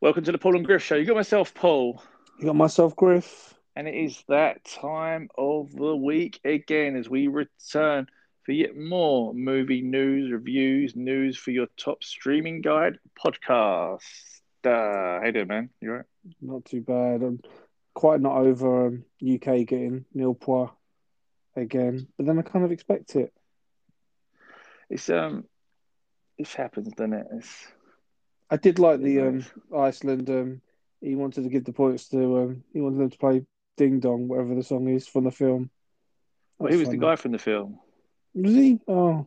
Welcome to the Paul and Griff Show. You got myself, Paul, You got myself, Griff. and it is that time of the week again as we return for yet more movie news, reviews, news for your top streaming guide podcast. Uh, you doing, man? You right? Not too bad. I'm quite not over um, UK getting nil point again, but then I kind of expect it. It's um, this happens, doesn't it? It's I did like the um, Iceland. Um, he wanted to give the points to. Um, he wanted them to play "Ding Dong," whatever the song is from the film. well, he was That's the guy from the film. Was he? Oh,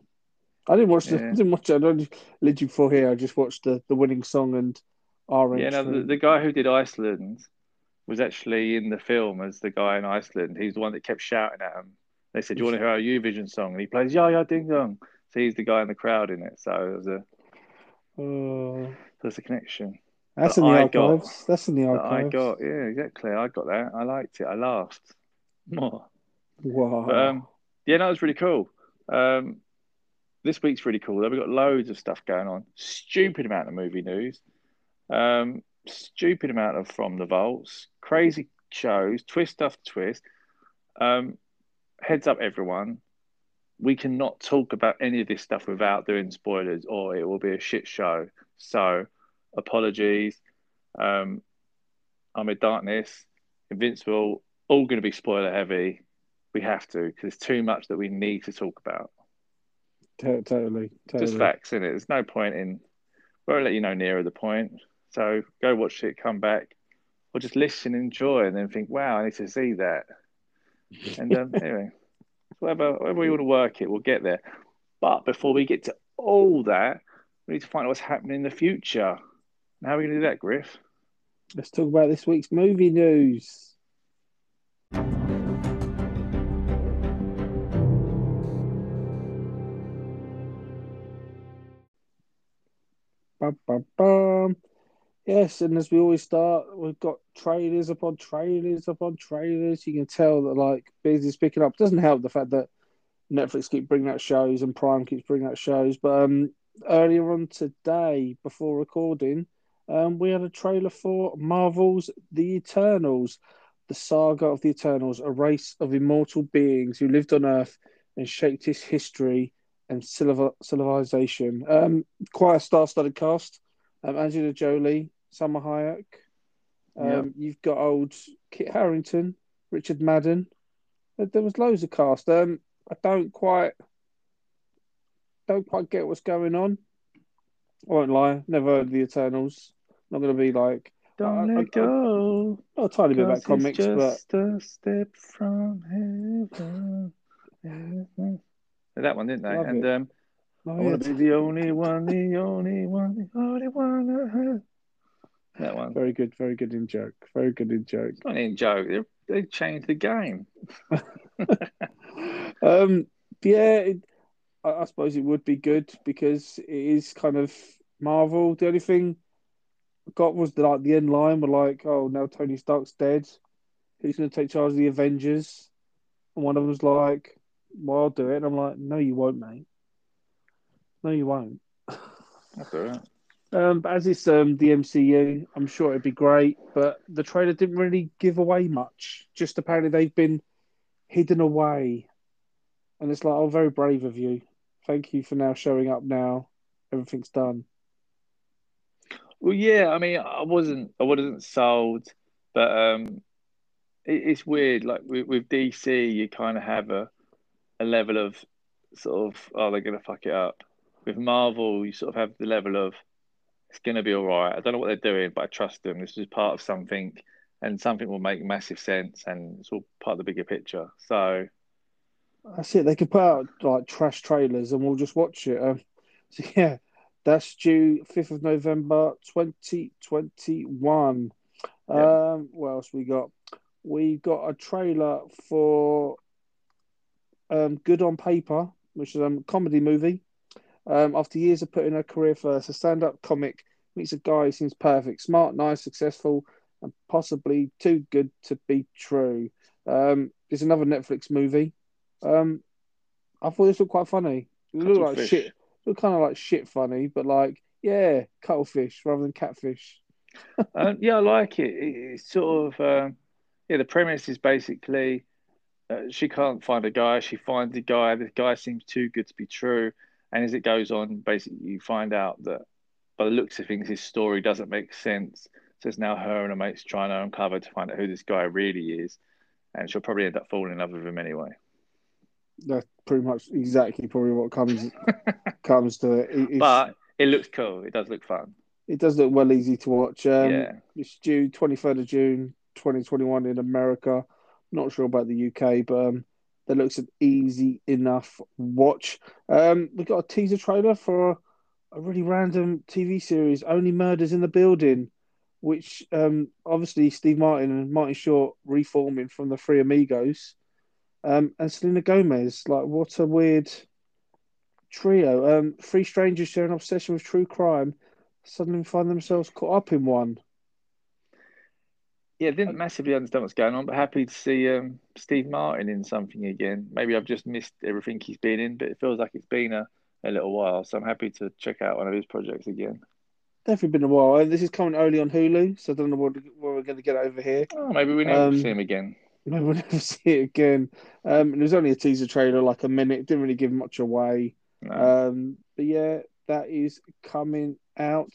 I didn't watch the. Yeah. I didn't watch. it. I don't literally before here. I just watched the the winning song and our Yeah, no, the, the guy who did Iceland was actually in the film as the guy in Iceland. He's the one that kept shouting at him. They said, "Do you want to hear our Eurovision song?" And he plays "Yeah, yeah, ding dong." So he's the guy in the crowd in it. So there's a Uh, there's a connection that's in the I got- archives. That's in the archives. I got. Yeah, exactly. I got that. I liked it. I laughed more. Wow. But um, yeah, no, it was really cool. Um, this week's really cool. though. We've got loads of stuff going on. Stupid amount of movie news. Um, stupid amount of from the vaults. Crazy shows. Twist after twist. Um, heads up, everyone. We cannot talk about any of this stuff without doing spoilers, or it will be a shit show. So, apologies. Um, I'm in darkness. Invincible. All going to be spoiler heavy we have to because there's too much that we need to talk about. To- totally, totally. Just facts in it. There's no point in. We'll let you know nearer the point. So go watch it, come back, or just listen, enjoy, and then think, "Wow, I need to see that." And um, anyway, whatever, whatever we want to work it, we'll get there. But before we get to all that, we need to find out what's happening in the future. And how are we going to do that, Griff? Let's talk about this week's movie news. Bum, bum, bum. Yes, and as we always start, we've got trailers upon trailers upon trailers. You can tell that like business picking up. Doesn't help the fact that Netflix keep bringing out shows and Prime keeps bringing out shows. But um, earlier on today, before recording, um, we had a trailer for Marvel's The Eternals, the saga of the Eternals, a race of immortal beings who lived on Earth and shaped its history and civil- civilization. Um, quite a star-studded cast. Um, Angelina Jolie, Salma Hayek. Um, Yep. You've got old Kit Harington, Richard Madden. There- There was loads of cast. Um, I don't quite, don't quite get what's going on. I won't lie. Never heard of the Eternals. Not going to be like Don't I- let I- go. not a tiny bit 'cause about it's comics, but just a step from heaven. That one, didn't they? Love and it. um, oh, I want to be the only one, the only one, the only one. I. That one. very good, very good in joke. Very good in joke. It's not even a joke. They, they changed the game. Um, yeah, it, I, I suppose it would be good because it is kind of Marvel. The only thing I got was the, like the end line were like, "Oh, now Tony Stark's dead. Who's going to take charge of the Avengers?" And one of them was like, "Well, I'll do it." And I'm like, "No, you won't, mate. No, you won't." That's all right. Um, but as it's um, the MCU, I'm sure it'd be great. But the trailer didn't really give away much. Just apparently they've been hidden away, and it's like, oh, very brave of you. Thank you for now showing up. Now everything's done. Well, yeah. I mean, I wasn't, I wasn't sold, but um, it, it's weird. Like with, with DC, you kind of have a a level of sort of, oh, they're gonna fuck it up. With Marvel, you sort of have the level of it's gonna be all right. I don't know what they're doing, but I trust them. This is part of something, and something will make massive sense, and it's all part of the bigger picture. So. That's it. They could put out like trash trailers, and we'll just watch it. Um, so yeah, that's due fifth of November, twenty twenty one. Um, what else we got? We got a trailer for um, Good on Paper, which is a comedy movie. Um, after years of putting her career first, a stand-up comic meets a guy who seems perfect, smart, nice, successful, and possibly too good to be true. Um, it's another Netflix movie. Um, I thought this looked quite funny. It looked like Cuttlefish. shit. It looked kind of like shit funny, but like yeah, cuttlefish rather than catfish. um, yeah, I like it. it it's sort of um, yeah. The premise is basically uh, she can't find a guy. She finds a guy. The guy seems too good to be true. And as it goes on, basically, you find out that by the looks of things, his story doesn't make sense. So it's now her and her mates trying to uncover to find out who this guy really is. And she'll probably end up falling in love with him anyway. That's pretty much exactly probably what comes comes to it. It's, but it looks cool. It does look fun. It does look well easy to watch. Um, yeah. It's due 23rd of June 2021 in America. Not sure about the UK, but um, that looks an easy enough watch. Um, we got a teaser trailer for a really random TV series, Only Murders in the Building, which um, obviously Steve Martin and Martin Short reforming from the Three Amigos, um, and Selena Gomez. Like, what a weird trio. Um, three strangers share an obsession with true crime suddenly find themselves caught up in one yeah, didn't massively understand what's going on, but happy to see um, Steve Martin in something again. Maybe I've just missed everything he's been in, but it feels like it's been a, a little while. So I'm happy to check out one of his projects again. Definitely been a while. This is coming early on Hulu, so I don't know what, what we're going to get over here. Oh, maybe we never um, see him again. Maybe we'll never see it again. Um, it was only a teaser trailer, like a minute. Didn't really give much away. No. Um, but yeah, that is coming out.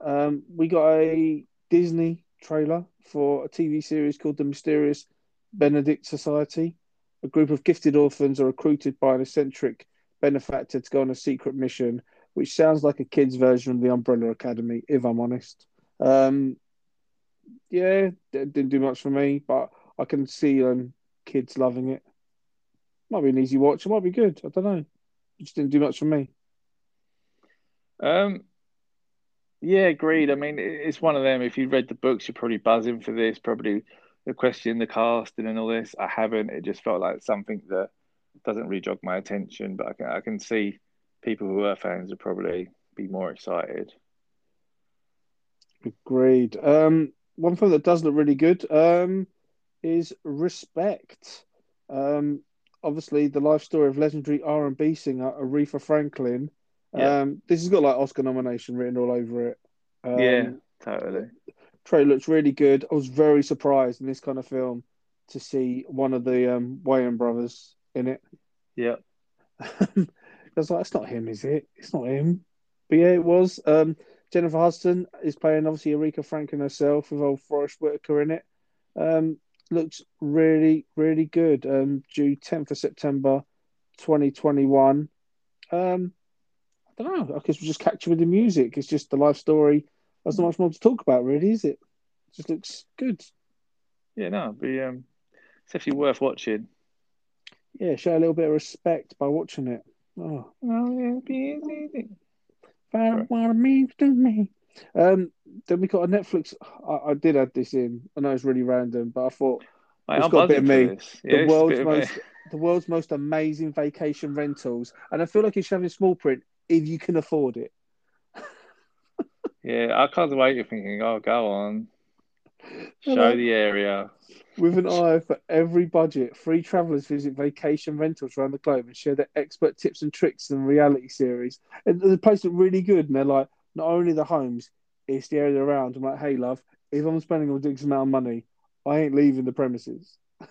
Um, we got a Disney trailer for a TV series called The Mysterious Benedict Society. A group of gifted orphans are recruited by an eccentric benefactor to go on a secret mission, which sounds like a kid's version of the Umbrella Academy, if I'm honest. Um, yeah, didn't do much for me, but I can see um, kids loving it. Might be an easy watch. It might be good. I don't know. It just didn't do much for me. Um, yeah, agreed. I mean, it's one of them. If you read the books, you're probably buzzing for this. Probably the question, the casting, and all this. I haven't. It just felt like something that doesn't really jog my attention. But I can I can see people who are fans would probably be more excited. Agreed. Um, one thing that does look really good um, is Respect. Um, obviously, the life story of legendary R and B singer Aretha Franklin yeah. Um, this has got like Oscar nomination written all over it. Um, yeah, totally. Trey looks really good. I was very surprised in this kind of film to see one of the um, brothers in it. Yeah. I was like, it's not him, is it? It's not him. But yeah, it was. Um, Jennifer Hudson is playing obviously Aretha Franklin herself with old Forest Whitaker in it. Um, looks really, really good. Um, due 10th of September 2021. Um, I don't know. I guess we'll just catch you with the music. It's just the life story. There's not much more to talk about, really, is it? it just looks good. Yeah, no, be um, it's actually worth watching. Yeah, show a little bit of respect by watching it. Oh, oh yeah, be easy. Find what it means to me. Um, then we got a Netflix. I, I, did add this in. I know it's really random, but I thought Mate, it's I'm got a bit of me. Yeah, the world's most, the world's most amazing vacation rentals, and I feel like it's having small print if you can afford it. yeah, I can't wait. You're thinking, oh, go on, show the area. With an eye for every budget, free travellers visit vacation rentals around the globe and share their expert tips and tricks in reality series. And the place looked really good, and they're like, not only the homes, it's the area around. I'm like, hey, love, if I'm spending a ridiculous amount of money, I ain't leaving the premises. I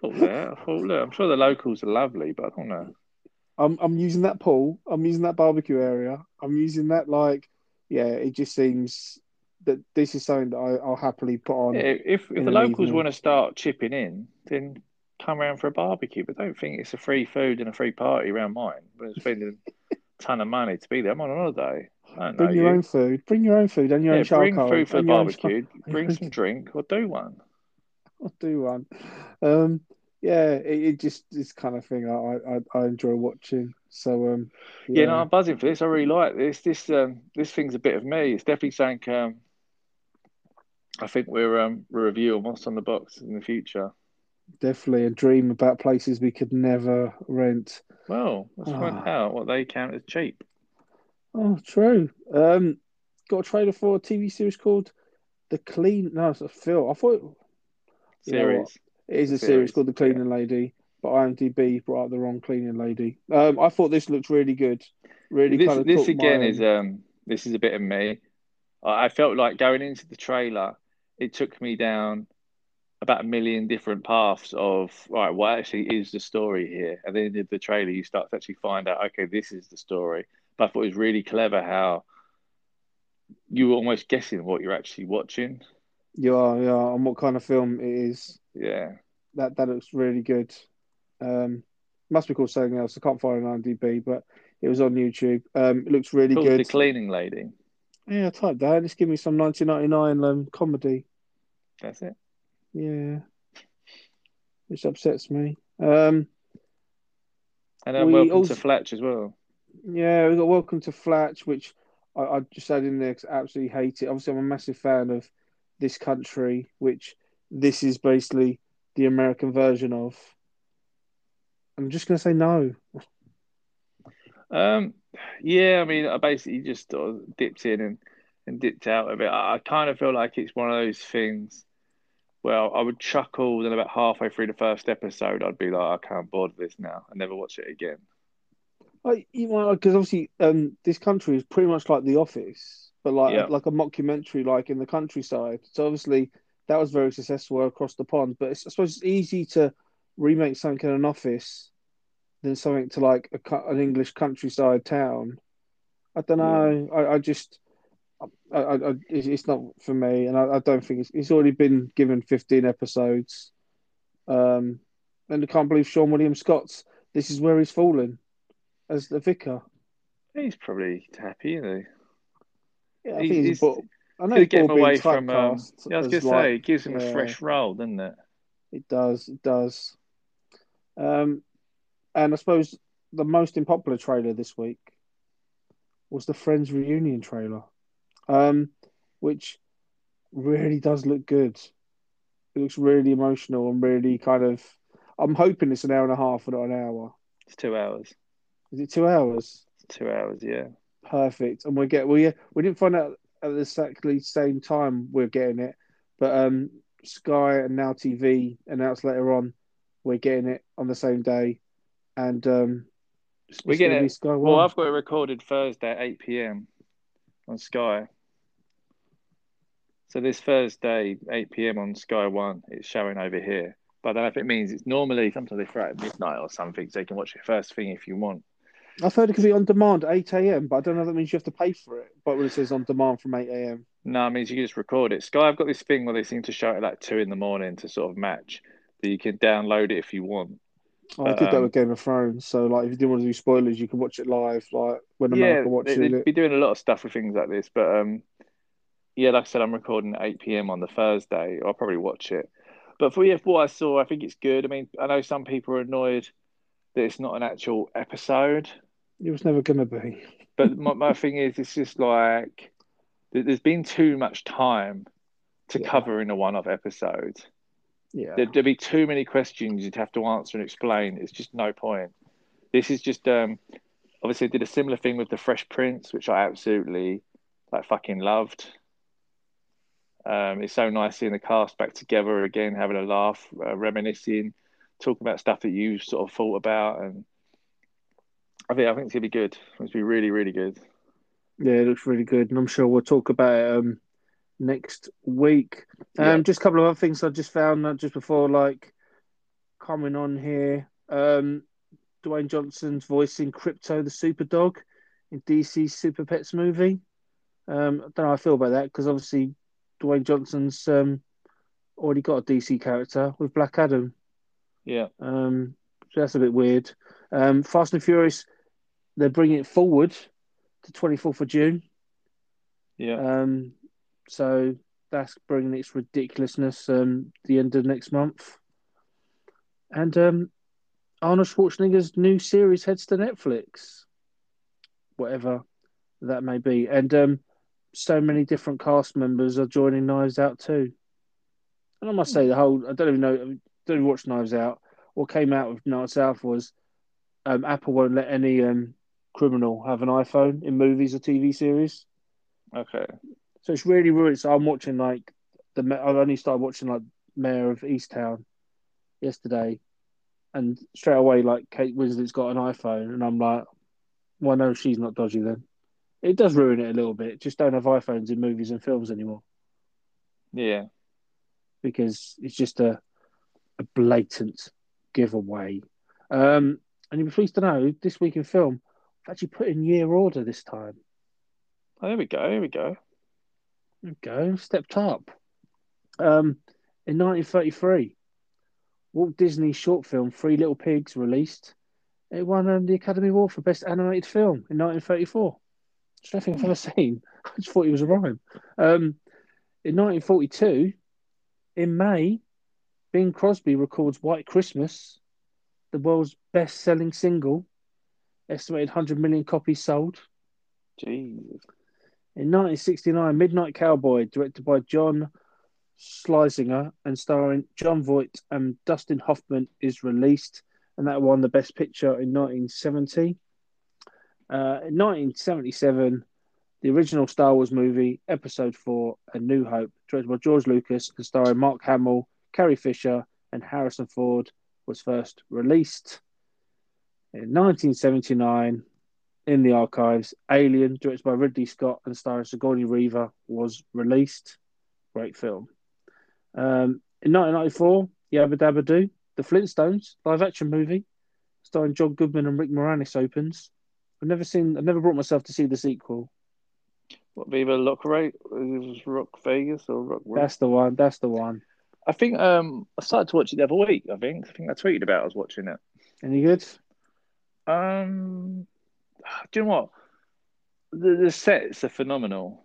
thought that. I thought, look, I'm sure the locals are lovely, but I don't know. I'm I'm using that pool. I'm using that barbecue area. I'm using that like, yeah. It just seems that this is something that I, will happily put on. Yeah, if if the locals evening. want to start chipping in, then come around for a barbecue. But don't think it's a free food and a free party around mine. We're spending ton of money to be there. I'm on a holiday. Bring your you. own food. Bring your own food and your yeah, own charcoal. Bring food for the barbecue. Bring some drink or do one. I'll do one. Um, yeah, it, it just this kind of thing I, I, I enjoy watching. So um, yeah. yeah. no, I'm buzzing for this. I really like this. This um, this thing's a bit of me. It's definitely something. Um, I think we're um we're reviewing what's on the box in the future. Definitely a dream about places we could never rent. Well, let's find ah. out what they count as cheap. Oh, true. Um, got a trailer for a TV series called The Clean. No, it's a film. I thought series. It is a series, series called The Cleaning yeah. Lady, but IMDb brought up the wrong Cleaning Lady. Um, I thought this looked really good. Really this, kind of this again is um this is a bit of me. I felt like going into the trailer, it took me down about a million different paths of right, what actually is the story here? And then in the trailer, you start to actually find out, okay, this is the story. But I thought it was really clever how you were almost guessing what you're actually watching. You are, yeah. And what kind of film it is? Yeah, That that looks really good. Um, must be called something else. I can't find it on IMDb, but it was on YouTube. Um, it looks really good. the cleaning lady. Yeah, type that. Just give me some 1999 um, comedy. That's it. Yeah, which upsets me. Um, And then We welcome also- to Flatch as well. yeah, we got Welcome to Flatch, which I, I just add in there because I absolutely hate it. Obviously, I'm a massive fan of this country, which this is basically the American version of. I'm just gonna say no. Um, yeah, I mean, I basically just sort of dipped in and, and dipped out of it. I, I kind of feel like it's one of those things. Well, I would chuckle, then about halfway through the first episode, I'd be like, I can't bother this now. I never watch it again. Like, you know, because obviously, um, this country is pretty much like The Office, but like Yeah. like a mockumentary, like in the countryside. So obviously, that was very successful across the pond. But it's, I suppose it's easy to remake something in an office than something to like a, an English countryside town. I don't know. I, I just, I, I, it's it's not for me, and I, I don't think it's, it's already been given fifteen episodes. Um, and I can't believe Seann William Scott's. This is where he's fallen as the vicar. He's probably happy, isn't Yeah, I He's- think he's, he's-. I know he? get him away from. Um, yeah, I was going to like- say, it gives him a fresh role, doesn't it? It does. It does. Um, and I suppose the most unpopular trailer this week was the Friends reunion trailer, um, which really does look good. It looks really emotional and really kind of. I'm hoping it's an hour and a half, or not an hour. It's two hours. Is it two hours? It's two hours, yeah. Perfect. And we get we we didn't find out at the exactly same time we're getting it, but um, Sky and Now TV announced later on we're getting it on the same day, and um, We're getting it- Sky Well, I've got it recorded Thursday at 8 p.m. on Sky. So this Thursday, 8 p.m. on Sky One, it's showing over here. But I don't know if it means it's normally sometimes they throw it at midnight or something, so you can watch it first thing if you want. I've heard it could be on demand at eight a.m., but I don't know if that means you have to pay for it. But when it says on demand from eight a.m., No, it means you can just record it. Sky, I've got this thing where they seem to show it at like two in the morning to sort of match. That you can download it if you want. Oh, I did that Um, with Game of Thrones. So like, if you didn't want to do spoilers, you can watch it live, like when yeah, America they, watches they'd it. be doing a lot of stuff with things like this. But um, yeah, like I said, I'm recording at 8 p.m. on the Thursday. I'll probably watch it. But for yeah, for what I saw, I think it's good. I mean, I know some people are annoyed that it's not an actual episode. It was never going to be. But my, my thing is, it's just like there- there's been too much time to Yeah. cover in a one-off episode. Yeah, There, there'd be too many questions you'd have to answer and explain. It's just no point. This is just um, obviously I did a similar thing with the Fresh Prince, which I absolutely like fucking loved. Um, it's so nice seeing the cast back together again, having a laugh, uh, reminiscing, talking about stuff that you sort of thought about, and I think I think it's gonna be good. It's gonna be really, really good. Yeah, it looks really good, and I'm sure we'll talk about it um, next week. Um, Yeah. Just a couple of other things I just found uh, just before, like coming on here. Um, Dwayne Johnson's voicing Krypto the Super Dog in DC's Super Pets movie. Um, I don't know how I feel about that because obviously Dwayne Johnson's um, already got a DC character with Black Adam. Yeah, Um, so that's a bit weird. Um, Fast and Furious, they're bringing it forward to 24th of June. yeah. Um, so that's bringing its ridiculousness um, the end of next month. And um, Arnold Schwarzenegger's new series heads to Netflix, whatever that may be. And um, so many different cast members are joining Knives Out too. And I must say, the whole I don't even know, don't even watch Knives Out. What came out of Knives Out was um, Apple won't let any um, criminal have an iPhone in movies or TV series. Okay. So it's really ruined. So I'm watching like the. I've only started watching like Mare of Easttown yesterday, and straight away like Kate Winslet's got an iPhone, and I'm like, well, no, she's not dodgy then. It does ruin it a little bit. Just don't have iPhones in movies and films anymore Yeah. because it's just a a blatant giveaway. Um, and you'll be pleased to know this week in film, I've actually put in year order this time. Oh, there we go. Here we go. There we go, stepped up. Um, in 1933, Walt Disney's short film Three Little Pigs released. It won um, the Academy Award for Best Animated Film in 1934. It's nothing I've ever seen. I just thought it was a rhyme. Um, in 1942, in May, Bing Crosby records White Christmas, the world's best selling single, estimated 100 million copies sold. Jesus. In 1969, Midnight Cowboy, directed by John Schlesinger and starring Jon Voight and Dustin Hoffman, is released, and that won the Best Picture in 1970. Uh, in 1977, the original Star Wars movie, Episode 4, A New Hope, directed by George Lucas and starring Mark Hamill, Carrie Fisher, and Harrison Ford, was first released. In 1979, in the archives, Alien, directed by Ridley Scott and starring Sigourney Weaver, was released. Great film. Um, in 1994, Yabba Dabba Doo, The Flintstones live action movie, starring John Goodman and Rick Moranis, opens. I've never seen. I've never brought myself to see the sequel. What Viva Rock Rate? Was Rock Vegas or Rock? That's the one. That's the one. I think um I started to watch it the other week. I think I think I tweeted about it, I was watching it. Any good? Um, do you know what? The the sets are phenomenal.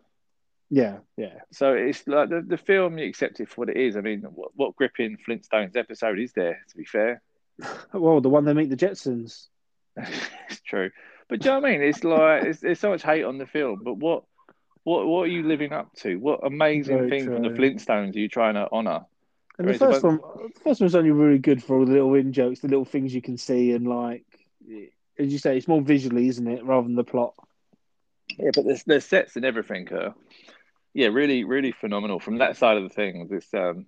Yeah, yeah. So it's like the, the film you accept it for what it is. I mean, what, what gripping Flintstones episode is there? To be fair, Well, the one they meet the Jetsons. it's true. But do you know what I mean? It's like it's, there's so much hate on the film, but what what what are you living up to? What amazing Very thing from the. Flintstones are you trying to honour? And the first one, the first one's only really good for all the little in jokes, the little things you can see, and like, as you say, it's more visually, isn't it, rather than the plot. Yeah, but there's there's sets and everything are yeah, really really phenomenal from that side of the things. It's um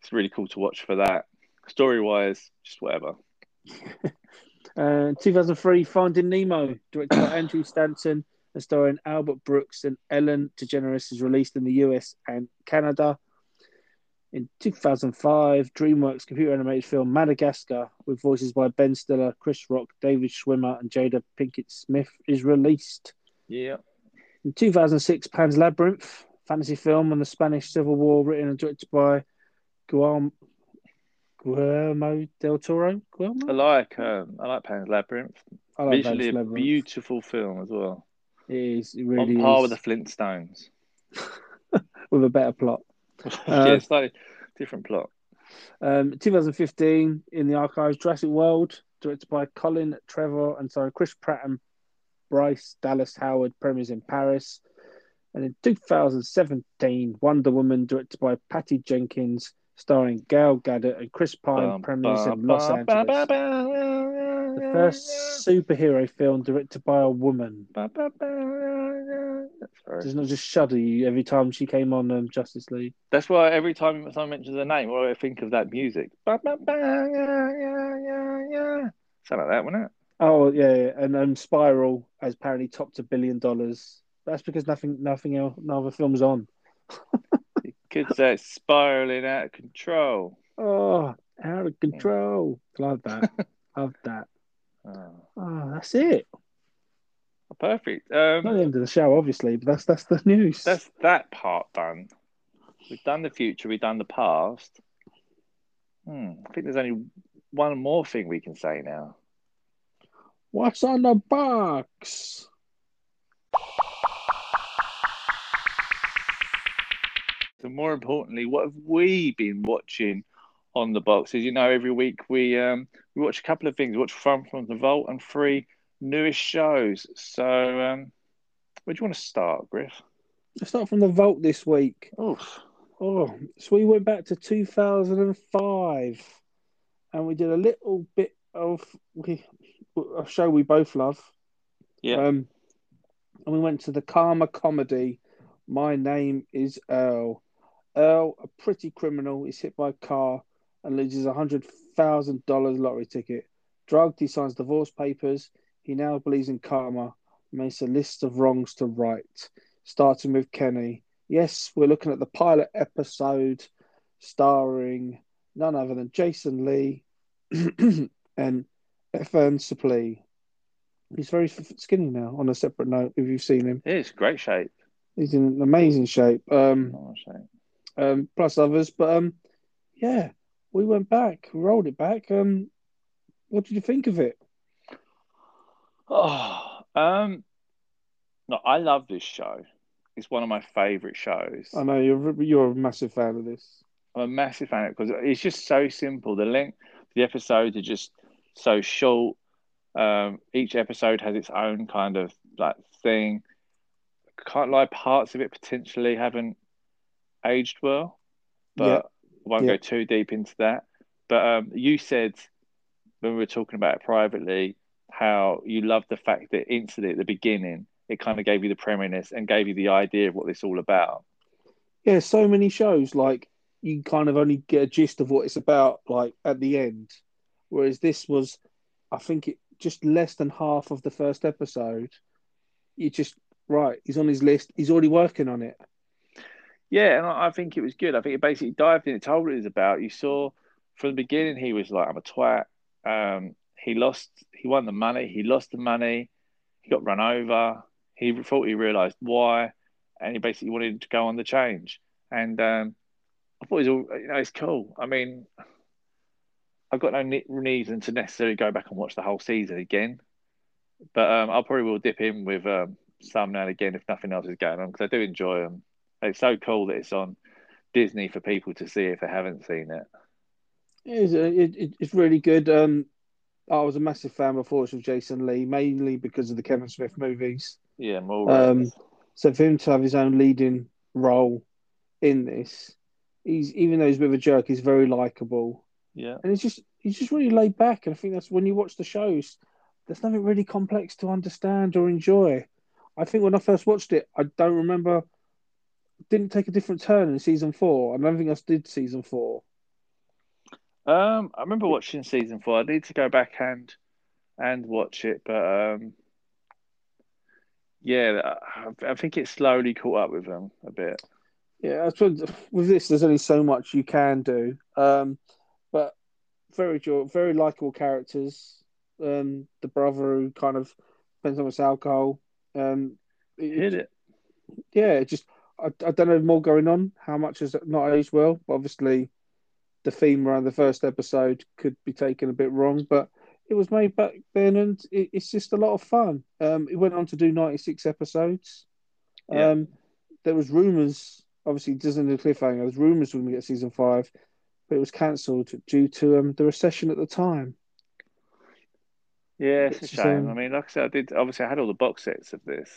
it's really cool to watch for that. Story wise, just whatever. Uh, 2003, Finding Nemo, directed by Andrew Stanton and starring Albert Brooks and Ellen DeGeneres, is released in the US and Canada. In 2005, DreamWorks computer animated film Madagascar, with voices by Ben Stiller, Chris Rock, David Schwimmer, and Jada Pinkett Smith, is released. Yeah. In 2006, Pan's Labyrinth, fantasy film on the Spanish Civil War, written and directed by Guillermo, Guillermo del Toro. Guillermo? I like um I like Pan's Labyrinth. I like Visually Pan's a Labyrinth. beautiful film as well. It is. It really On par is. with the Flintstones. with a better plot. yeah, slightly different plot. Um, 2015, in the archives, Jurassic World, directed by Colin Trevorrow and sorry, Chris Pratt and Bryce Dallas Howard, premieres in Paris. And in 2017, Wonder Woman, directed by Patty Jenkins, starring Gail Gadot and Chris Pine, premieres in Los Angeles. The first superhero film directed by a woman. Does not just shudder you every time she came on um, Justice League. That's why every time someone mentions her name, what do I think of that music? Something like that, wasn't it? Oh yeah, yeah. and um, Spiral has apparently topped a billion dollars. That's because nothing, nothing else, no other films on. Could say it's spiraling out of control. Oh, out of control. Love that. Love that. Oh, Oh, that's it. perfect. Not the Um, end of the show, obviously, but that's that's the news. that's that part done. We've done the future. We've done the past. Hmm, I think there's only one more thing we can say now. What's on the box? So more importantly, what have we been watching on the boxes? You know, every week we um we watch a couple of things. We watch Fun from the Vault and three newest shows. So um where do you want to start, Griff? Let's start from the vault this week. Oof. Oh, so we went back to 2005 and we did a little bit of we, a show we both love. Yeah. Um, and we went to the Karma comedy. My name is Earl. Earl, a pretty criminal, is hit by a car and loses a hundred thousand dollars lottery ticket. Drugged, he signs divorce papers. He now believes in karma. makes a list of wrongs to right, starting with Kenny. Yes, we're looking at the pilot episode starring none other than Jason Lee and Ethan Suplee. He's very skinny now. On a separate note, if you've seen him, it's great shape. He's in amazing shape. Um, shape. Um, plus others, but um, yeah, we went back, rolled it back. Um, what did you think of it? Oh, um, no, I love this show. It's one of my favorite shows. I know you're you're a massive fan of this. I'm a massive fan of it because it's just so simple. The length, the episodes are just so short. Um, each episode has its own kind of like thing. Can't lie, parts of it potentially haven't aged well, but Yeah. I won't Yeah. go too deep into that. But um, you said when we were talking about it privately how you loved the fact that instantly at the beginning it kind of gave you the premise and gave you the idea of what this all about. Yeah, so many shows like you kind of only get a gist of what it's about like at the end, whereas this was, I think it just less than half of the first episode. You just right, he's on his list. He's already working on it. Yeah, and I I think it was good. I think it basically dived in. It told what it was about. You saw from the beginning he was like, "I'm a twat." Um, he lost. He won the money. He lost the money. He got run over. He thought he realised why, and he basically wanted to go on the change. And um, I thought it was all. You know, it's cool. I mean, I've got no reason to necessarily go back and watch the whole season again, but um, I'll probably will dip in with um, some now and again if nothing else is going on because I do enjoy them. It's so cool that it's on Disney for people to see if they haven't seen it. It's, it, it, it's really good. Um, I was a massive fan before it was with Jason Lee, mainly because of the Kevin Smith movies. Yeah, more. Um, So for him to have his own leading role in this, he's even though he's a bit of a jerk, he's very likable, yeah, and it's just he's just really laid back. And I think that's when you watch the shows, there's nothing really complex to understand or enjoy. I think when I first watched it, I don't remember. Didn't take a different turn in season four. I don't think I did season four. um, I remember watching season four. I need to go back and and watch it, but um, yeah, I, I think it slowly caught up with them a bit. Yeah, I with this, there's only so much you can do. Um, but very very likable characters. Um, the brother who kind of spends so much alcohol. Um, it- Hit it. yeah, it just I, I don't know more going on. How much has not aged well? Obviously, the theme around the first episode could be taken a bit wrong, but it was made back then, and it, it's just a lot of fun. Um, it went on to do ninety six episodes. Yeah. Um, there was rumours, obviously, doesn't do cliffhanger. There was rumours we going to get season five, but it was cancelled due to um, the recession at the time. Yeah, it's a shame. um, I mean, like I said, I did. Obviously, I had all the box sets of this.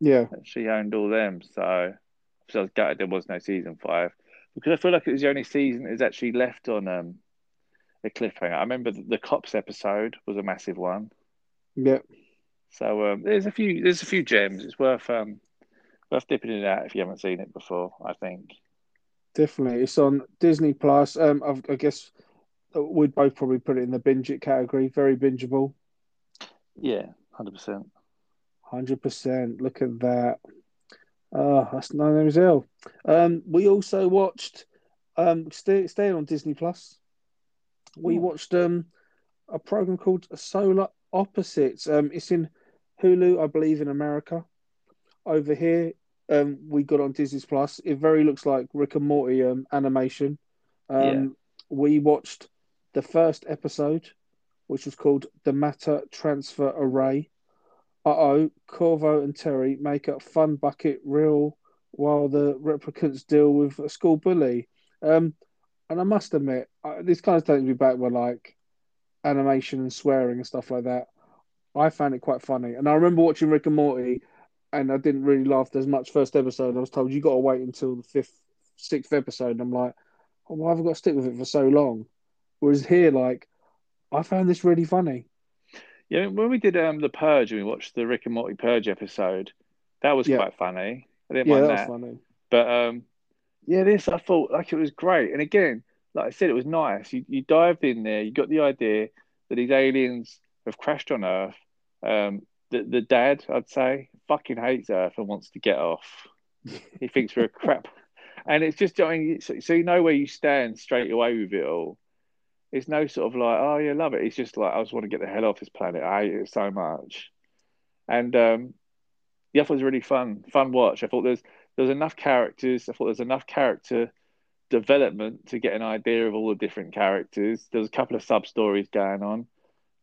Yeah, She owned all them, so so I was gutted there was no season five because I feel like it was the only season that is actually left on um a cliffhanger. I remember the, the cops episode was a massive one. yeah. So um, there's a few there's a few gems. It's worth um worth dipping in out if you haven't seen it before. I think. Definitely, it's on Disney Plus. Um, I've, I guess we'd both probably put it in the binge it category. Very bingeable, Yeah, hundred percent. Hundred percent. Look at that. Oh, that's no name's ill. Um, we also watched, um, stay, staying on Disney Plus. We Hmm. watched um a program called Solar Opposites. Um, it's in Hulu, I believe, in America. Over here, um, we got on Disney Plus. It very looks like Rick and Morty um, animation. Um, Yeah. We watched the first episode, which was called The Matter Transfer Array. Uh oh, Korvo and Terry make a fun bucket reel while the replicants deal with a school bully. Um, and I must admit, I, this kind of takes me back with like animation and swearing and stuff like that. I found it quite funny. And I remember watching Rick and Morty, and I didn't really laugh as much first episode. I was told you got to wait until the fifth, sixth episode. And I'm like, oh, why have I got to stick with it for so long? Whereas here, like, I found this really funny. Yeah, when we did um the Purge and we watched the Rick and Morty Purge episode, that was Yeah. quite funny. I didn't Yeah, mind that funny. But um, yeah, this I thought like it was great. And again, like I said, it was nice. You you dived in there. You got the idea that these aliens have crashed on Earth. Um, the the dad, I'd say, fucking hates Earth and wants to get off. he thinks we're a crap, and it's just I mean, so, so you know where you stand straight away with it all. It's no sort of like, oh yeah, love it. It's just like I just want to get the hell off this planet. I hate it so much, and um, the other was really fun, fun watch. I thought there's there's enough characters. I thought there's enough character development to get an idea of all the different characters. There's a couple of sub stories going on,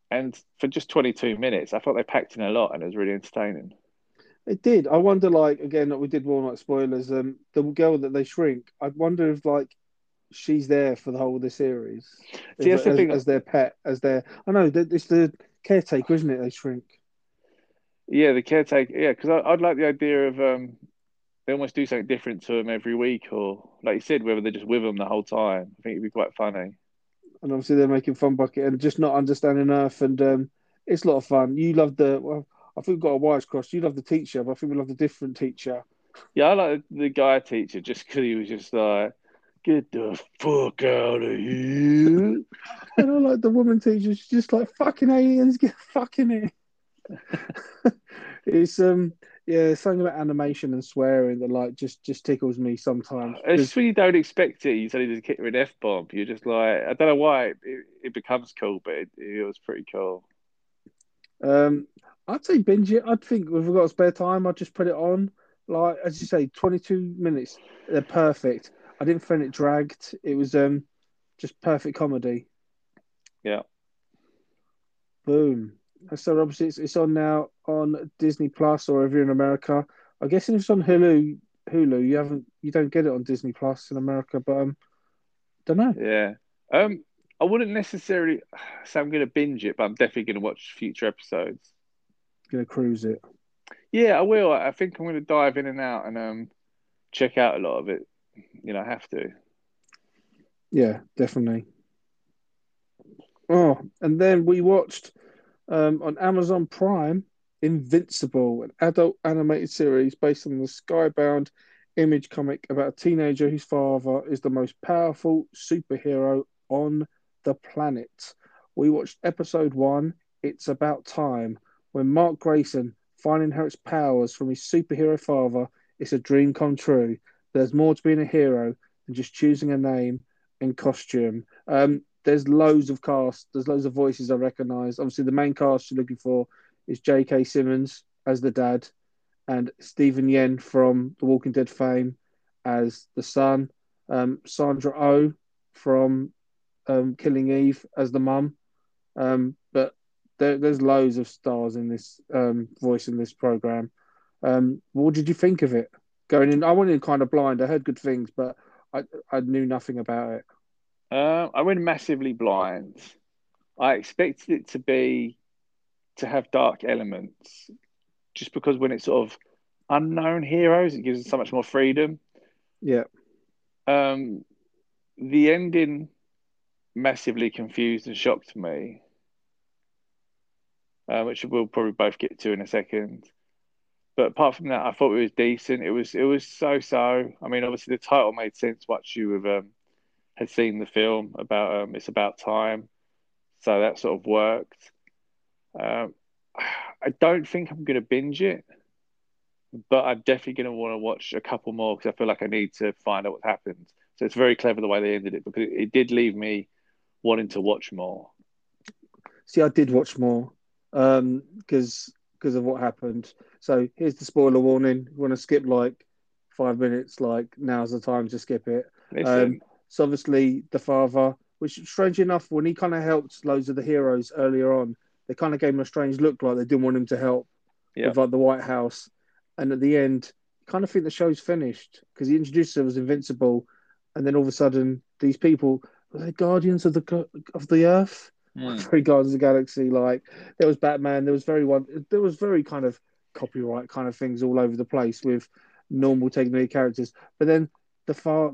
and for just 22 minutes, I thought they packed in a lot, and it was really entertaining. It did. I wonder, like again, we did like spoilers. Um, the girl that they shrink. I wonder if like she's there for the whole of the series. See, as, that's the thing. as their pet, as their. I know that it's the caretaker, isn't it? They shrink. Yeah, the caretaker. Yeah, because I'd like the idea of um, they almost do something different to them every week, or like you said, whether they're just with them the whole time. I think it'd be quite funny. and obviously they're making fun bucket and just not understanding Earth, and um, it's a lot of fun. You love the well, I think we've got a wires crossed. You love the teacher, but I think we love the different teacher. Yeah, I like the guy teacher just because he was just like, "Get the fuck out of here." And I like the woman teacher. She's just like fucking aliens, get fucking it. it's um yeah, something about animation and swearing that like just just tickles me sometimes. It's just when you don't expect it, you suddenly just hit with an f bomb. You're just like, I don't know why it, it, becomes cool, but it, it was pretty cool. Um, I'd say binge it. I'd think if we've got spare time, I'd just put it on. Like as you say, twenty two minutes. They're perfect. I didn't find it dragged. It was um just perfect comedy. Yeah. Boom. So obviously it's, it's on now on Disney Plus or if you're in America. I guess if it's on Hulu, Hulu, you haven't you don't get it on Disney Plus in America, but um, don't know. Yeah. Um, I wouldn't necessarily say I'm going to binge it, but I'm definitely going to watch future episodes. Gonna cruise it. Yeah, I will. I think I'm going to dive in and out and um, check out a lot of it. You know, have to. Yeah, definitely. Oh, and then we watched um, on Amazon Prime Invincible, an adult animated series based on the Skybound image comic about a teenager whose father is the most powerful superhero on the planet. We watched episode one, It's About Time, when Mark Grayson finally inherits powers from his superhero father. It's a dream come true. There's more to being a hero than just choosing a name and costume. Um, there's loads of cast. There's loads of voices I recognise. Obviously, the main cast you're looking for is J.K. Simmons as the dad, and Steven Yeun from The Walking Dead fame as the son. Um, Sandra Oh from um, Killing Eve as the mum. Um, but there, there's loads of stars in this um, voice in this program. Um, what did you think of it? Going in, I went in kind of blind. I heard good things, but I I knew nothing about it. Uh, I went massively blind. I expected it to be to have dark elements, just because when it's sort of unknown heroes, it gives us so much more freedom. Yeah, Um, the ending massively confused and shocked me, uh, which we'll probably both get to in a second. But apart from that, I thought it was decent. It was it was so so. I mean, obviously the title made sense once you have um, had seen the film about um, it's about time, so that sort of worked. Um, I don't think I'm to binge it, but I'm definitely to want to watch a couple more because I feel like I need to find out what happened. So it's very clever the way they ended it because it, it did leave me wanting to watch more. See, I did watch more Um because because of what happened. So here's the spoiler warning. You want to skip like five minutes? Like now's the time to skip it. Um, so obviously the father, which strange enough, when he kind of helped loads of the heroes earlier on, they kind of gave him a strange look, like they didn't want him to help Yeah. with like the White House. And at the end, you kind of think the show's finished because he introduced them as invincible, and then all of a sudden, these people were they guardians of the of the Earth? Hmm. very Guardians of the Galaxy. Like there was Batman, there was very one, there was very kind of copyright kind of things all over the place with normal technical characters. But then the far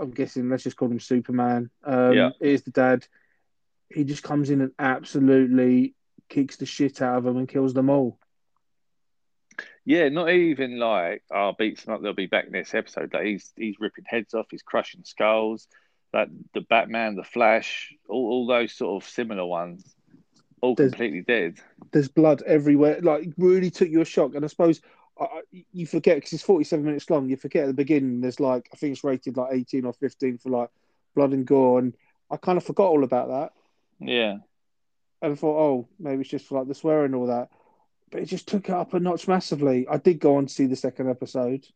I'm guessing, let's just call him Superman. Um, Yeah. is the dad. He just comes in and absolutely kicks the shit out of them and kills them all. Yeah, not even like oh beats them up. They'll be back next episode. Like he's he's ripping heads off. He's crushing skulls. Like the Batman, the Flash, all, all those sort of similar ones. all There's- completely dead. there's blood everywhere. Like, it really took you a shock. And I suppose I you forget because it's 47 minutes long. You forget at the beginning, there's like, I think it's rated like 18 or 15 for like blood and gore. And I kind of forgot all about that. Yeah, And I thought, oh, maybe it's just for like the swearing and all that. But it just took it up a notch massively. I did go on to see the second episode.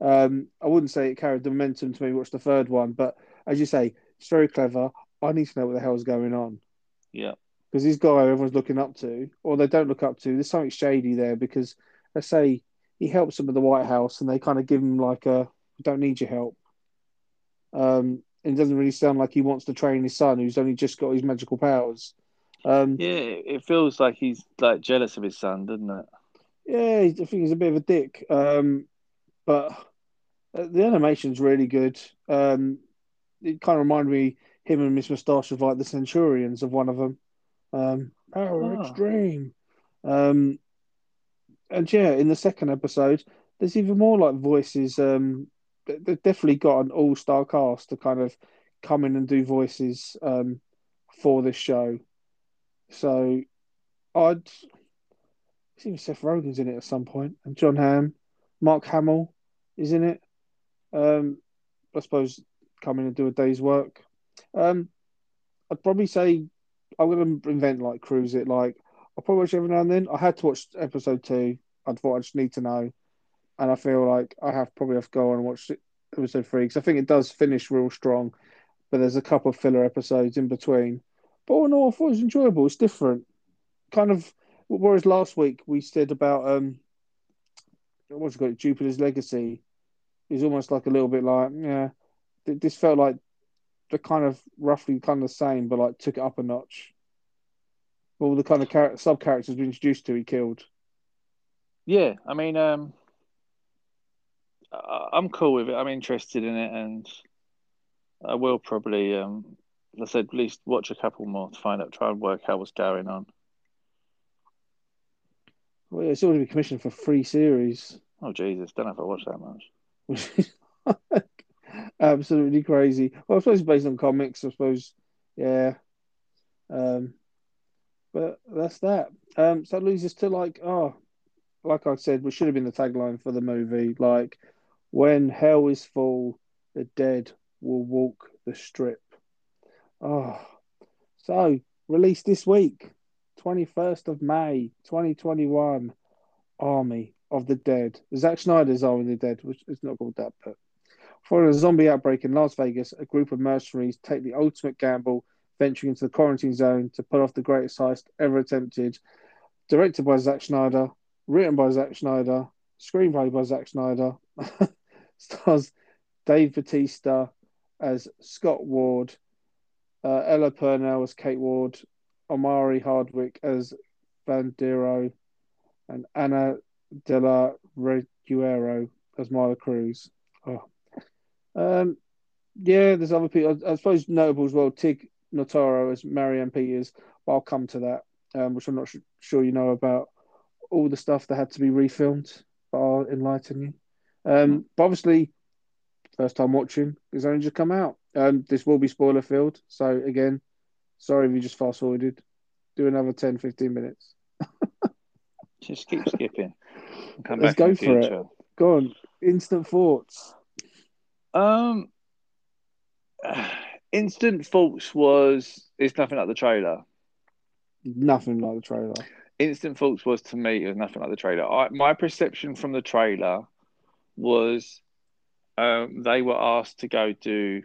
Um, I wouldn't say it carried the momentum to maybe watch the third one, but as you say, it's very clever. I need to know what the hell's going on. yeah, because this guy everyone's looking up to, or they don't look up to, there's something shady there because let's say he helps them at the White House and they kind of give him like a don't need your help. Um, and it doesn't really sound like he wants to train his son who's only just got his magical powers. Um, yeah. It it feels like he's like jealous of his son, doesn't it? yeah, I think he's a bit of a dick. Um, but uh, the animation's really good. Um, it kind of reminded me him and Miss Moustache of like the Centurions of one of them. Um, Power Oh. Extreme. Um, and yeah, in the second episode, there's even more like voices. Um, they- they've definitely got an all-star cast to kind of come in and do voices um, for this show. So I'd I think Seth Rogen's in it at some point, and Jon Hamm, Mark Hamill is in it. Um, I suppose come in and do a day's work. Um, I'd probably say I'm going to invent like cruise it. Like I'll probably watch every now and then. I had to watch episode two. I thought I just need to know, and I feel like I have probably have to go and watch episode three because I think it does finish real strong. But there's a couple of filler episodes in between. But all in all, I thought it was enjoyable. It's different, kind of. Whereas last week we said about um, what's it called, Jupiter's Legacy, is almost like a little bit like yeah. Th- This felt like the kind of roughly kind of the same, but like took it up a notch. All the kind of char- sub characters we introduced to, he killed. Yeah, I mean, um, I- I'm cool with it. I'm interested in it, and I will probably, um, as I said, at least watch a couple more to find out, try and work out what's going on. Well, it's already been commissioned for three series, Oh Jesus, don't know if I watch that much. absolutely crazy. Well, I suppose it's based on comics. I suppose, yeah. Um, but that's that. Um, so that leads us to like, oh, like I said, which should have been the tagline for the movie. Like, when hell is full, the dead will walk the strip. Oh, so released this week, twenty first of May, twenty twenty one. Army of the Dead. Zack Snyder's Army of the Dead, which is not called that, but following a zombie outbreak in Las Vegas, a group of mercenaries take the ultimate gamble, venturing into the quarantine zone to pull off the greatest heist ever attempted. Directed by Zack Snyder, written by Zack Snyder, screenplay by Zack Snyder, stars Dave Bautista as Scott Ward, uh, Ella Purnell as Kate Ward, Omari Hardwick as Vanderohe, and Ana de la Reguera as Mila Cruz. Oh. Um, yeah, there's other people. I, I suppose notable as well. Tig Notaro as Marianne Peters. But I'll come to that, um, which I'm not su- sure you know about. All the stuff that had to be refilmed. But I'll enlighten you. Um, but obviously, first time watching it's only just come out. Um, this will be spoiler filled. So again, sorry if you just fast forwarded. Do another 10, 15 minutes. Just keep skipping. Let's go for it. Go on. Instant thoughts. Um, Instant Thoughts was it's nothing like the trailer. Nothing like the trailer. Instant Thoughts was to me it was nothing like the trailer. I, my perception from the trailer was um, they were asked to go do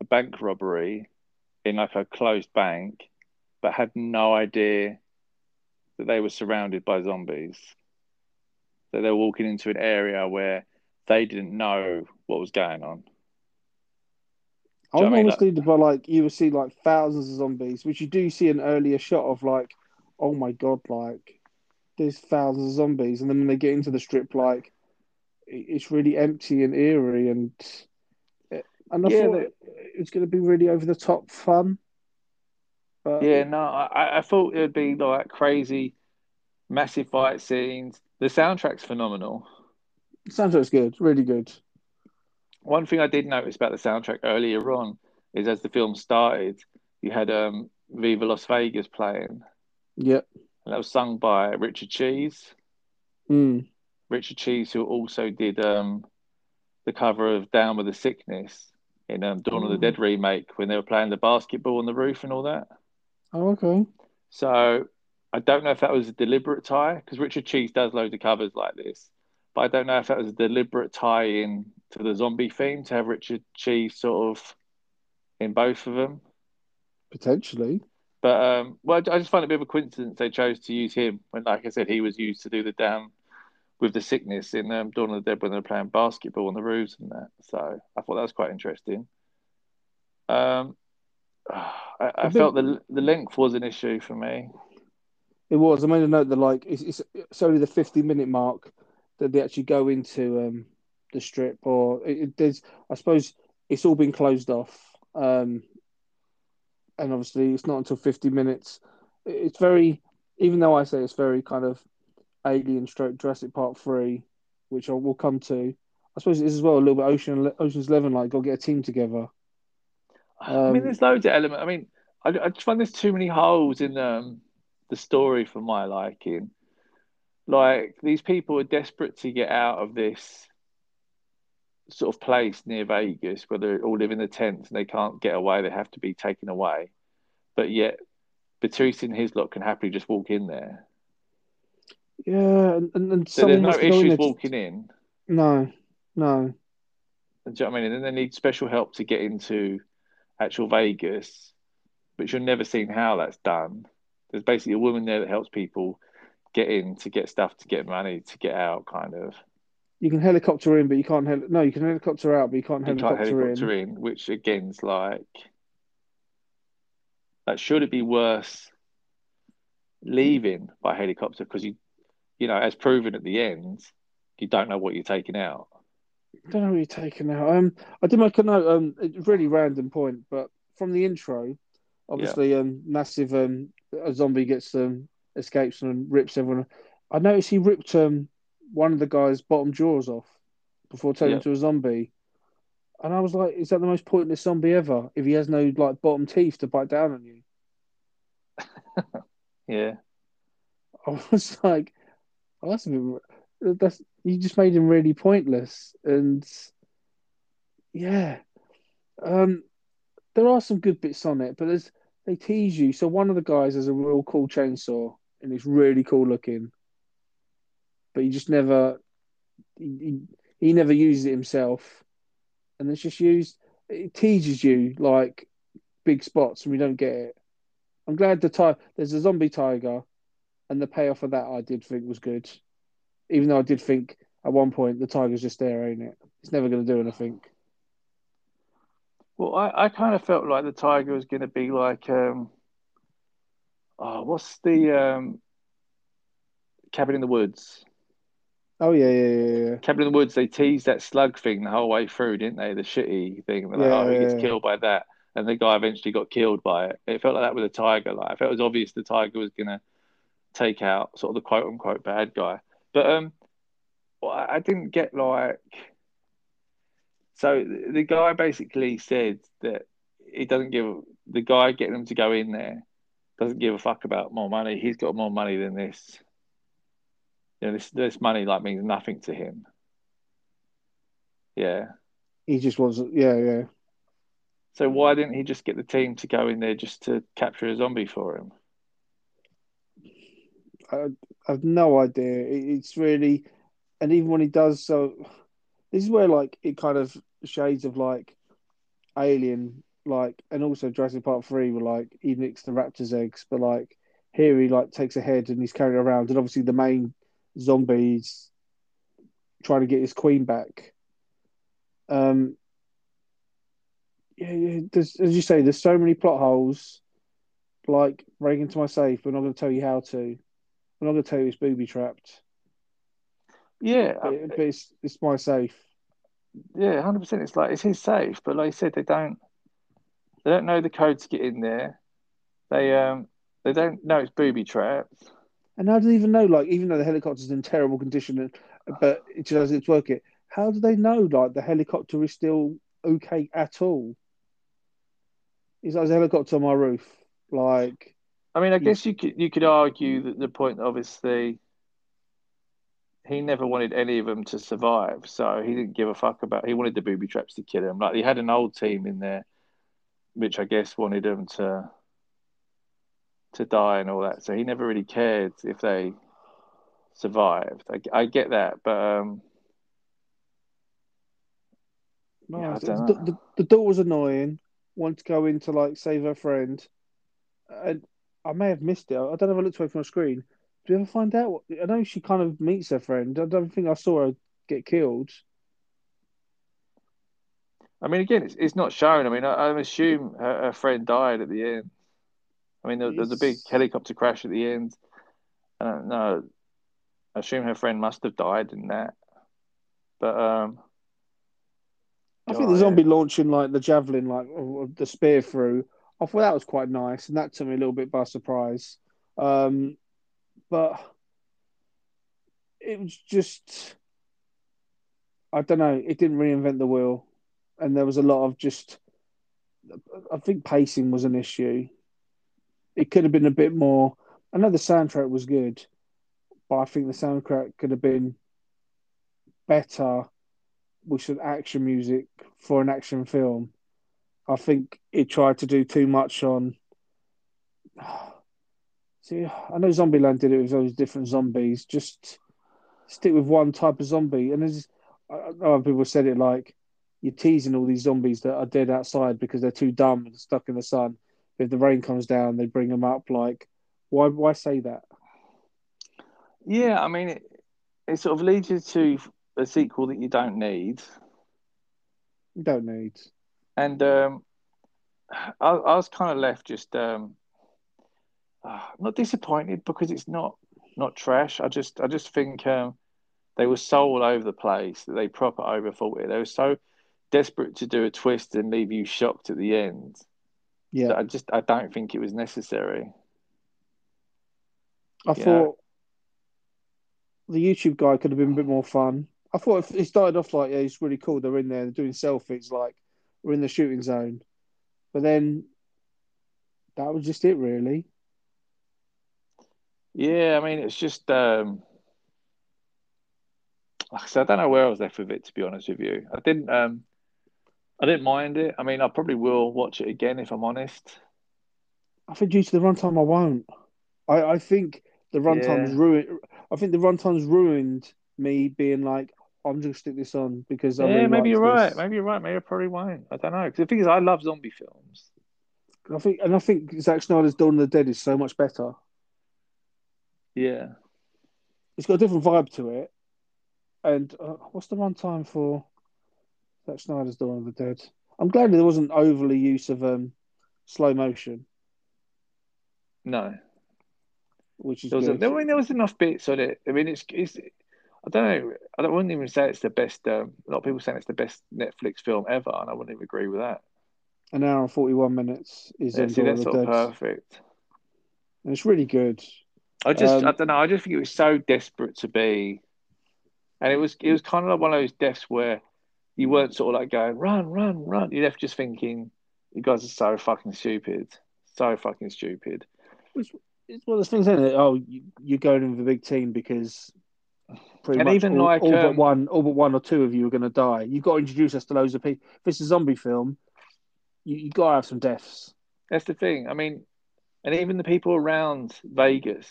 a bank robbery in like a closed bank, but had no idea that they were surrounded by zombies. That they were walking into an area where they didn't know what was going on. I Do you was I mean? almost leading by like you will see like thousands of zombies, which you do see an earlier shot of like, oh my god, like there's thousands of zombies, and then when they get into the strip, like it's really empty and eerie, and eh, and I Yeah, thought they- it, it's going to be really over the top fun. But Yeah, no, I, I thought it would be like crazy, massive fight scenes. The soundtrack's phenomenal. Sounds like good, really good. One thing I did notice about the soundtrack earlier on is as the film started, you had um, Viva Las Vegas playing, Yep. And that was sung by Richard Cheese. Mm. Richard Cheese, who also did um, the cover of Down with the Sickness in um, Dawn of the Dead remake when they were playing the basketball on the roof and all that. Oh, okay. So I don't know if that was a deliberate tie because Richard Cheese does loads of covers like this, but I don't know if that was a deliberate tie in to the zombie theme to have Richard Cheese sort of in both of them. Potentially. But um, well, I just find it a bit of a coincidence they chose to use him when, like I said, he was used to do the down with the sickness in um, Dawn of the Dead when they were playing basketball on the roofs and that. So I thought that was quite interesting. Um, I, I felt the the length was an issue for me. It was. I made a note that like it's, it's, it's only the fifty minute mark that they actually go into um, the strip, or it, it, there's. I suppose it's all been closed off, um, and obviously it's not until fifty minutes. It's very, even though I say it's very kind of Alien stroke Jurassic Park three, which I will come to. I suppose it is as well a little bit Ocean Ocean's Eleven, like go get a team together. Um, I mean, there's loads of elements. I mean, I, I just find there's too many holes in um, the story for my liking. Like these people are desperate to get out of this sort of place near Vegas where they all live in the tents and they can't get away. They have to be taken away. But yet, Batiste and his lot can happily just walk in there. Yeah, and, and, so there's no issues in walking in. No, no. Do you know what I mean? And then they need special help to get into actual Vegas, but you're never seeing how that's done. There's basically a woman there that helps people get in to get stuff, to get money, to get out, kind of. You can helicopter in, but you can't. Hel- no, you can helicopter out, but you can't helicopter, you can't helicopter in. in. Which again's like, like, should it be worse leaving by helicopter because you, you know, as proven at the end, you don't know what you're taking out. I don't know what you're taking out. Um, I did make a note. Um, really random point, but from the intro, obviously, yeah. um, massive um, a zombie gets um escapes and rips everyone. I noticed he ripped um one of the guy's bottom jaws off before turning into a zombie. And I was like, is that the most pointless zombie ever? If he has no like bottom teeth to bite down on you. yeah. I was like, oh, that's a bit, that's you just made him really pointless. And yeah. Um there are some good bits on it, but there's they tease you. So one of the guys has a real cool chainsaw and it's really cool looking but he just never he, he never uses it himself, and it's just used. It teases you like big spots, and we don't get it. I'm glad the ti- there's a zombie tiger, and the payoff of that I did think was good, even though I did think at one point the tiger's just there, ain't it? It's never going to do anything. Well, I, I kind of felt like the tiger was going to be like, um, oh, what's the um, cabin in the woods? Oh yeah, yeah, yeah, yeah. Cabin in the Woods, they teased that slug thing the whole way through, didn't they? The shitty thing. Like, yeah, oh, he gets yeah. killed by that, and the guy eventually got killed by it. It felt like that with a tiger. Like, I felt it was obvious the tiger was gonna take out sort of the quote unquote bad guy. But um, I didn't get like. So the guy basically said that he doesn't give the guy getting them to go in there doesn't give a fuck about more money. He's got more money than this you know, this this money like means nothing to him. Yeah. He just wasn't. Yeah, yeah. So why didn't he just get the team to go in there just to capture a zombie for him? I, I have no idea. It's really, and even when he does, so this is where like it kind of shades of like Alien, like, and also Jurassic Park Three were like he nicks the raptor's eggs, but like here he like takes a head and he's carrying around, and obviously the main zombies trying to get his queen back. Um, yeah, yeah. There's, as you say, there's so many plot holes. Like break into my safe. We're not going to tell you how to. We're not going to tell you it's booby trapped. Yeah, but, but it's it's my safe. Yeah, hundred percent. It's like it's his safe, but like I said, they don't they don't know the code to get in there. They um they don't know it's booby trapped. And how do they even know? Like, even though the helicopter's in terrible condition, but it does its work, it how do they know? Like, the helicopter is still okay at all? Is like a helicopter on my roof? Like, I mean, I guess you could you could argue that the point, obviously, he never wanted any of them to survive, so he didn't give a fuck about. He wanted the booby traps to kill him. Like he had an old team in there, which I guess wanted him to to die and all that. So he never really cared if they survived. I, I get that, but um, No, Yeah, the, the, the, door was annoying. Wanted to go in to like save her friend, and I may have missed it. I don't know if I looked away from my screen. Do you ever find out? What, I know she kind of meets her friend. I don't think I saw her get killed. I mean, again, it's, it's not shown. I mean, I, I assume her, her friend died at the end. I mean, there, there's a big helicopter crash at the end. I don't know. I assume her friend must have died in that. But um, I think the zombie launching like the javelin, like the spear through. I thought that was quite nice, and that took me a little bit by surprise. Um, but it was just, I don't know. It didn't reinvent the wheel, and there was a lot of just. I think pacing was an issue. It could have been a bit more. I know the soundtrack was good, but I think the soundtrack could have been better with some action music for an action film. I think it tried to do too much on. See, I know Zombieland did it with those different zombies. Just stick with one type of zombie. And I I know people said it like you're teasing all these zombies that are dead outside because they're too dumb and stuck in the sun. If the rain comes down, they bring them up. Like, why? Why say that? yeah, I mean, it, it sort of leads you to a sequel that you don't need. You don't need. And um, I, I was kind of left just um, ah, not disappointed because it's not not trash. I just I just think um, they were so all over the place that they proper overthought it. They were so desperate to do a twist and leave you shocked at the end. Yeah, I just I don't think it was necessary. I thought the YouTube guy could have been a bit more fun. I thought if it started off like, yeah, it's really cool. They're in there, they're doing selfies, like we're in the shooting zone. But then that was just it, really. Yeah, I mean it's just um, like I said, I don't know where I was left with it to be honest with you. I didn't um, I didn't mind it. I mean, I probably will watch it again if I'm honest. I think due to the runtime, I won't. I, I think the runtime's Yeah. ruined. I think the runtime's ruined me being like, I'm just stick this on because I yeah, really maybe you're liked right. Maybe you're right. Maybe I probably won't. I don't know. Because the thing is, I love zombie films. I think, and I think Zack Snyder's Dawn of the Dead is so much better. Yeah. It's got a different vibe to it. And uh, what's the runtime for Zack Snyder's Dawn of the Dead? I'm glad there wasn't overly use of um, slow motion, No. which is There was, a, there, I mean, there was enough bits on it. I mean, it's, it's I don't know. I don't, wouldn't even say it's the best. Um, a lot of people saying it's the best Netflix film ever, and I wouldn't even agree with that. An hour and 41 minutes is Yeah, see, that's sort of perfect. And it's really good. I just, Um, I don't know. I just think it was so desperate to be, and it was, it was kind of like one of those deaths where you weren't sort of like going run, run, run. You're left just thinking, you guys are so fucking stupid, so fucking stupid. It's one of those things, isn't it? Oh, you, you're going in with a big team because pretty And much even all, like, all but um, one, all but one or two of you are going to die. You've got to introduce us to loads of people. If it's a zombie film, you you got to have some deaths. That's the thing. I mean, and even the people around Vegas,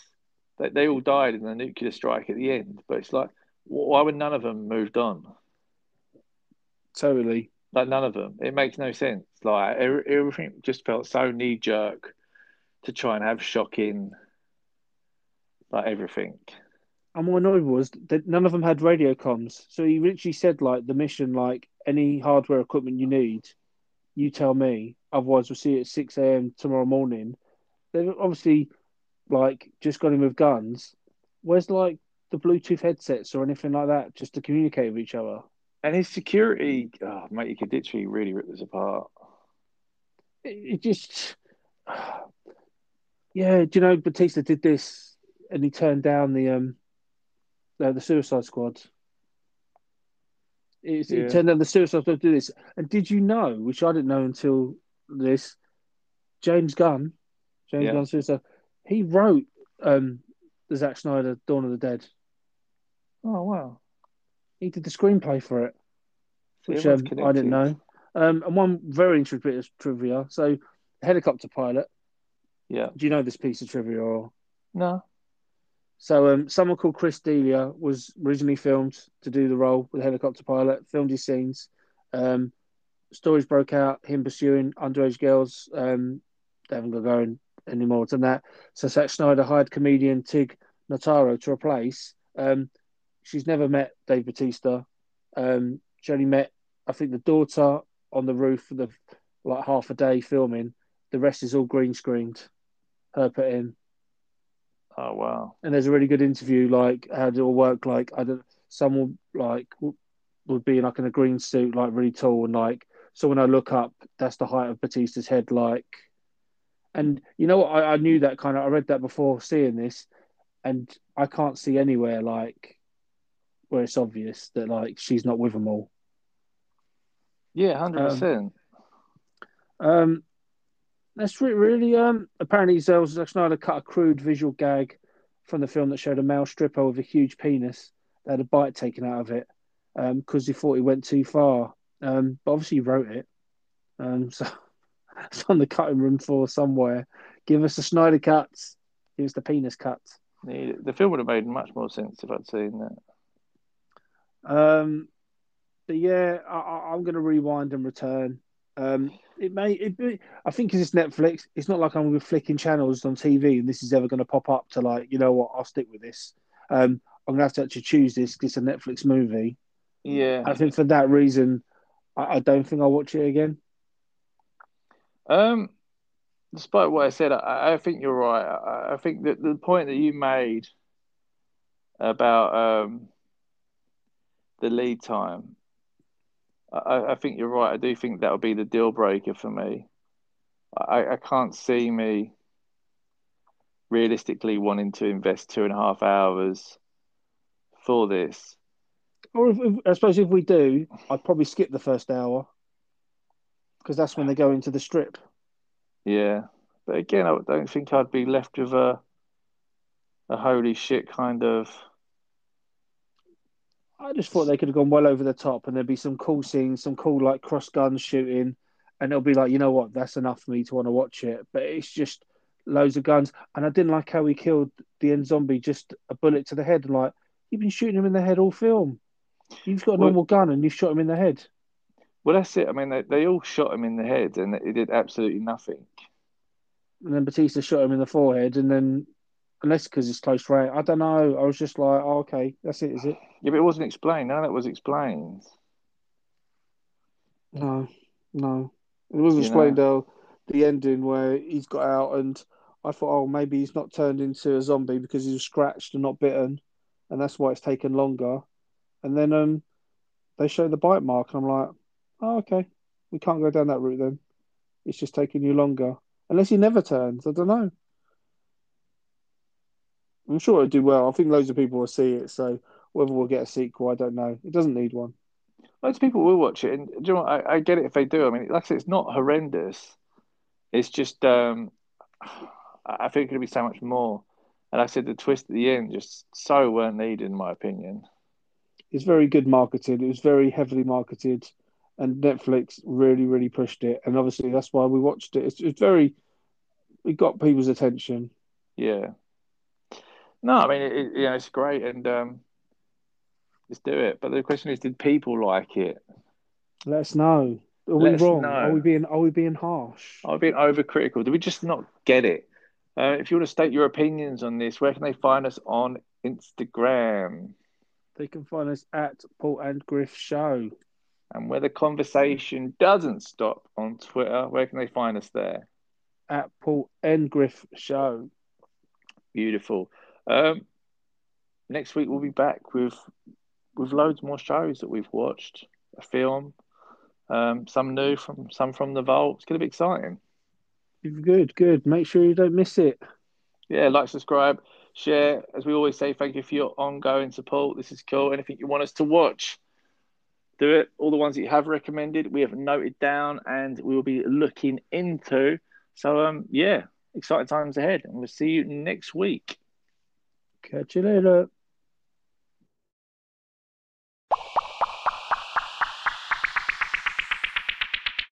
they, they all died in the nuclear strike at the end. But it's like, why would none of them moved on? Totally. Like none of them. It makes no sense. Like everything just felt so knee jerk to try and have shocking, like everything. And what annoyed was that none of them had radio comms. So he literally said, like, the mission, like, any hardware equipment you need, you tell me. Otherwise, we'll see you at 6 a.m. tomorrow morning. They've obviously, like, just got in with guns. Where's, like, the Bluetooth headsets or anything like that just to communicate with each other? And his security, oh mate, you could literally really rip this apart. It, it just. Yeah, do you know, Bautista did this and he turned down the um the, the Suicide Squad. It's, Yeah. It turned down the Suicide Squad to do this. And did you know, which I didn't know until this, James Gunn, James Yeah. Gunn Suicide, He wrote um, the Zack Snyder Dawn of the Dead. Oh wow! He did the screenplay for it, So which um, I didn't know. Um, and one very interesting bit of trivia. So, helicopter pilot. Yeah. Do you know this piece of trivia? Or No. so, um, someone called Chris D'Elia was originally filmed to do the role with helicopter pilot. Filmed his scenes. Um, stories broke out. Him pursuing underage girls. Um, they haven't got going anymore than that. So Zack Snyder hired comedian Tig Notaro to replace. Um, she's never met Dave Bautista. Um, she only met, I think, the daughter on the roof for the like half a day filming. The rest is all green screened. Her put in, Oh wow. and there's a really good interview like how did it all work. Like I don't, someone like would be in like in a green suit, like really tall, and like so when I look up, that's the height of Bautista's head, like. And you know what? I, I knew that kind of. I read that before seeing this, and I can't see anywhere like where it's obvious that like she's not with them all. Yeah, hundred percent. Um, that's re- really um. Apparently, Zack Snyder cut a crude visual gag from the film that showed a male stripper with a huge penis that had a bite taken out of it, um, because he thought he went too far. Um, but obviously he wrote it, um, so it's on the cutting room floor somewhere. Give us the Snyder cuts. Give us the penis cuts. The, the film would have made much more sense if I'd seen that. Um, but yeah, I, I, I'm going to rewind and return. Um, it may, it, be- I think 'cause it's Netflix. It's not like I'm going to be flicking channels on TV and this is ever going to pop up to like, you know what, I'll stick with this. Um, I'm going to have to actually choose this because it's a Netflix movie. Yeah. I think for that reason, I, I don't think I'll watch it again. Um, despite what I said, I, I think you're right. I, I think that the point that you made about um, the lead time, I, I think you're right. I do think that would be the deal breaker for me. I, I can't see me realistically wanting to invest two and a half hours for this. Or if, I suppose if we do, I'd probably skip the first hour because that's when they go into the strip. Yeah, but again, I don't think I'd be left with a a holy shit kind of. I just thought they could have gone well over the top and there'd be some cool scenes, some cool like cross gun shooting, and it'll be like, you know what, that's enough for me to want to watch it. But it's just loads of guns, and I didn't like how he killed the end zombie just a bullet to the head. And like, you've been shooting him in the head all film. You've got a Well- normal gun and you've shot him in the head. Well, that's it. I mean, they, they all shot him in the head, and it did absolutely nothing. And then Bautista shot him in the forehead, and then unless because it's close range, I don't know. I was just like, oh, okay, that's it, is it? Yeah, but it wasn't explained. None of that was explained. No, no. It wasn't You explained though. The ending where he's got out, and I thought, oh, maybe he's not turned into a zombie because he was scratched and not bitten, and that's why it's taken longer. And then um, they show the bite mark, and I'm like, oh, okay, we can't go down that route then. It's just taking you longer, unless he never turns. I don't know. I'm sure it'll do well. I think loads of people will see it, so whether we'll get a sequel, I don't know. It doesn't need one. Loads of people will watch it, and do you know what? I, I get it if they do. I mean, like I said, it's not horrendous. It's just, um, I think it could be so much more. And I said the twist at the end just so weren't needed, in my opinion. it's very good marketed. It was very heavily marketed, and Netflix really, really pushed it. And obviously, that's why we watched it. It's, it's very, it got people's attention. Yeah. No, I mean, it, you know, it's great, and um, let's do it. But the question is, did people like it? Let us know. Are Let we wrong? know. Are we being Are we being harsh? Are we being overcritical? Do we just not get it? Uh, if you want to state your opinions on this, where can they find us on Instagram? They can find us at Paul and Griff Show. And where the conversation doesn't stop on Twitter, where can they find us there? At Paul and Griff Show. Beautiful. Um, next week we'll be back with with loads more shows that we've watched, a film, um, some new from some from the vault. It's going to be exciting. Good, good. Make sure you don't miss it. Yeah, like, subscribe, share. As we always say, thank you for your ongoing support. This is cool. Anything you want us to watch, do it. All the ones that you have recommended, we have noted down and we will be looking into. So, um, yeah, exciting times ahead, and we'll see you next week. Catch you later.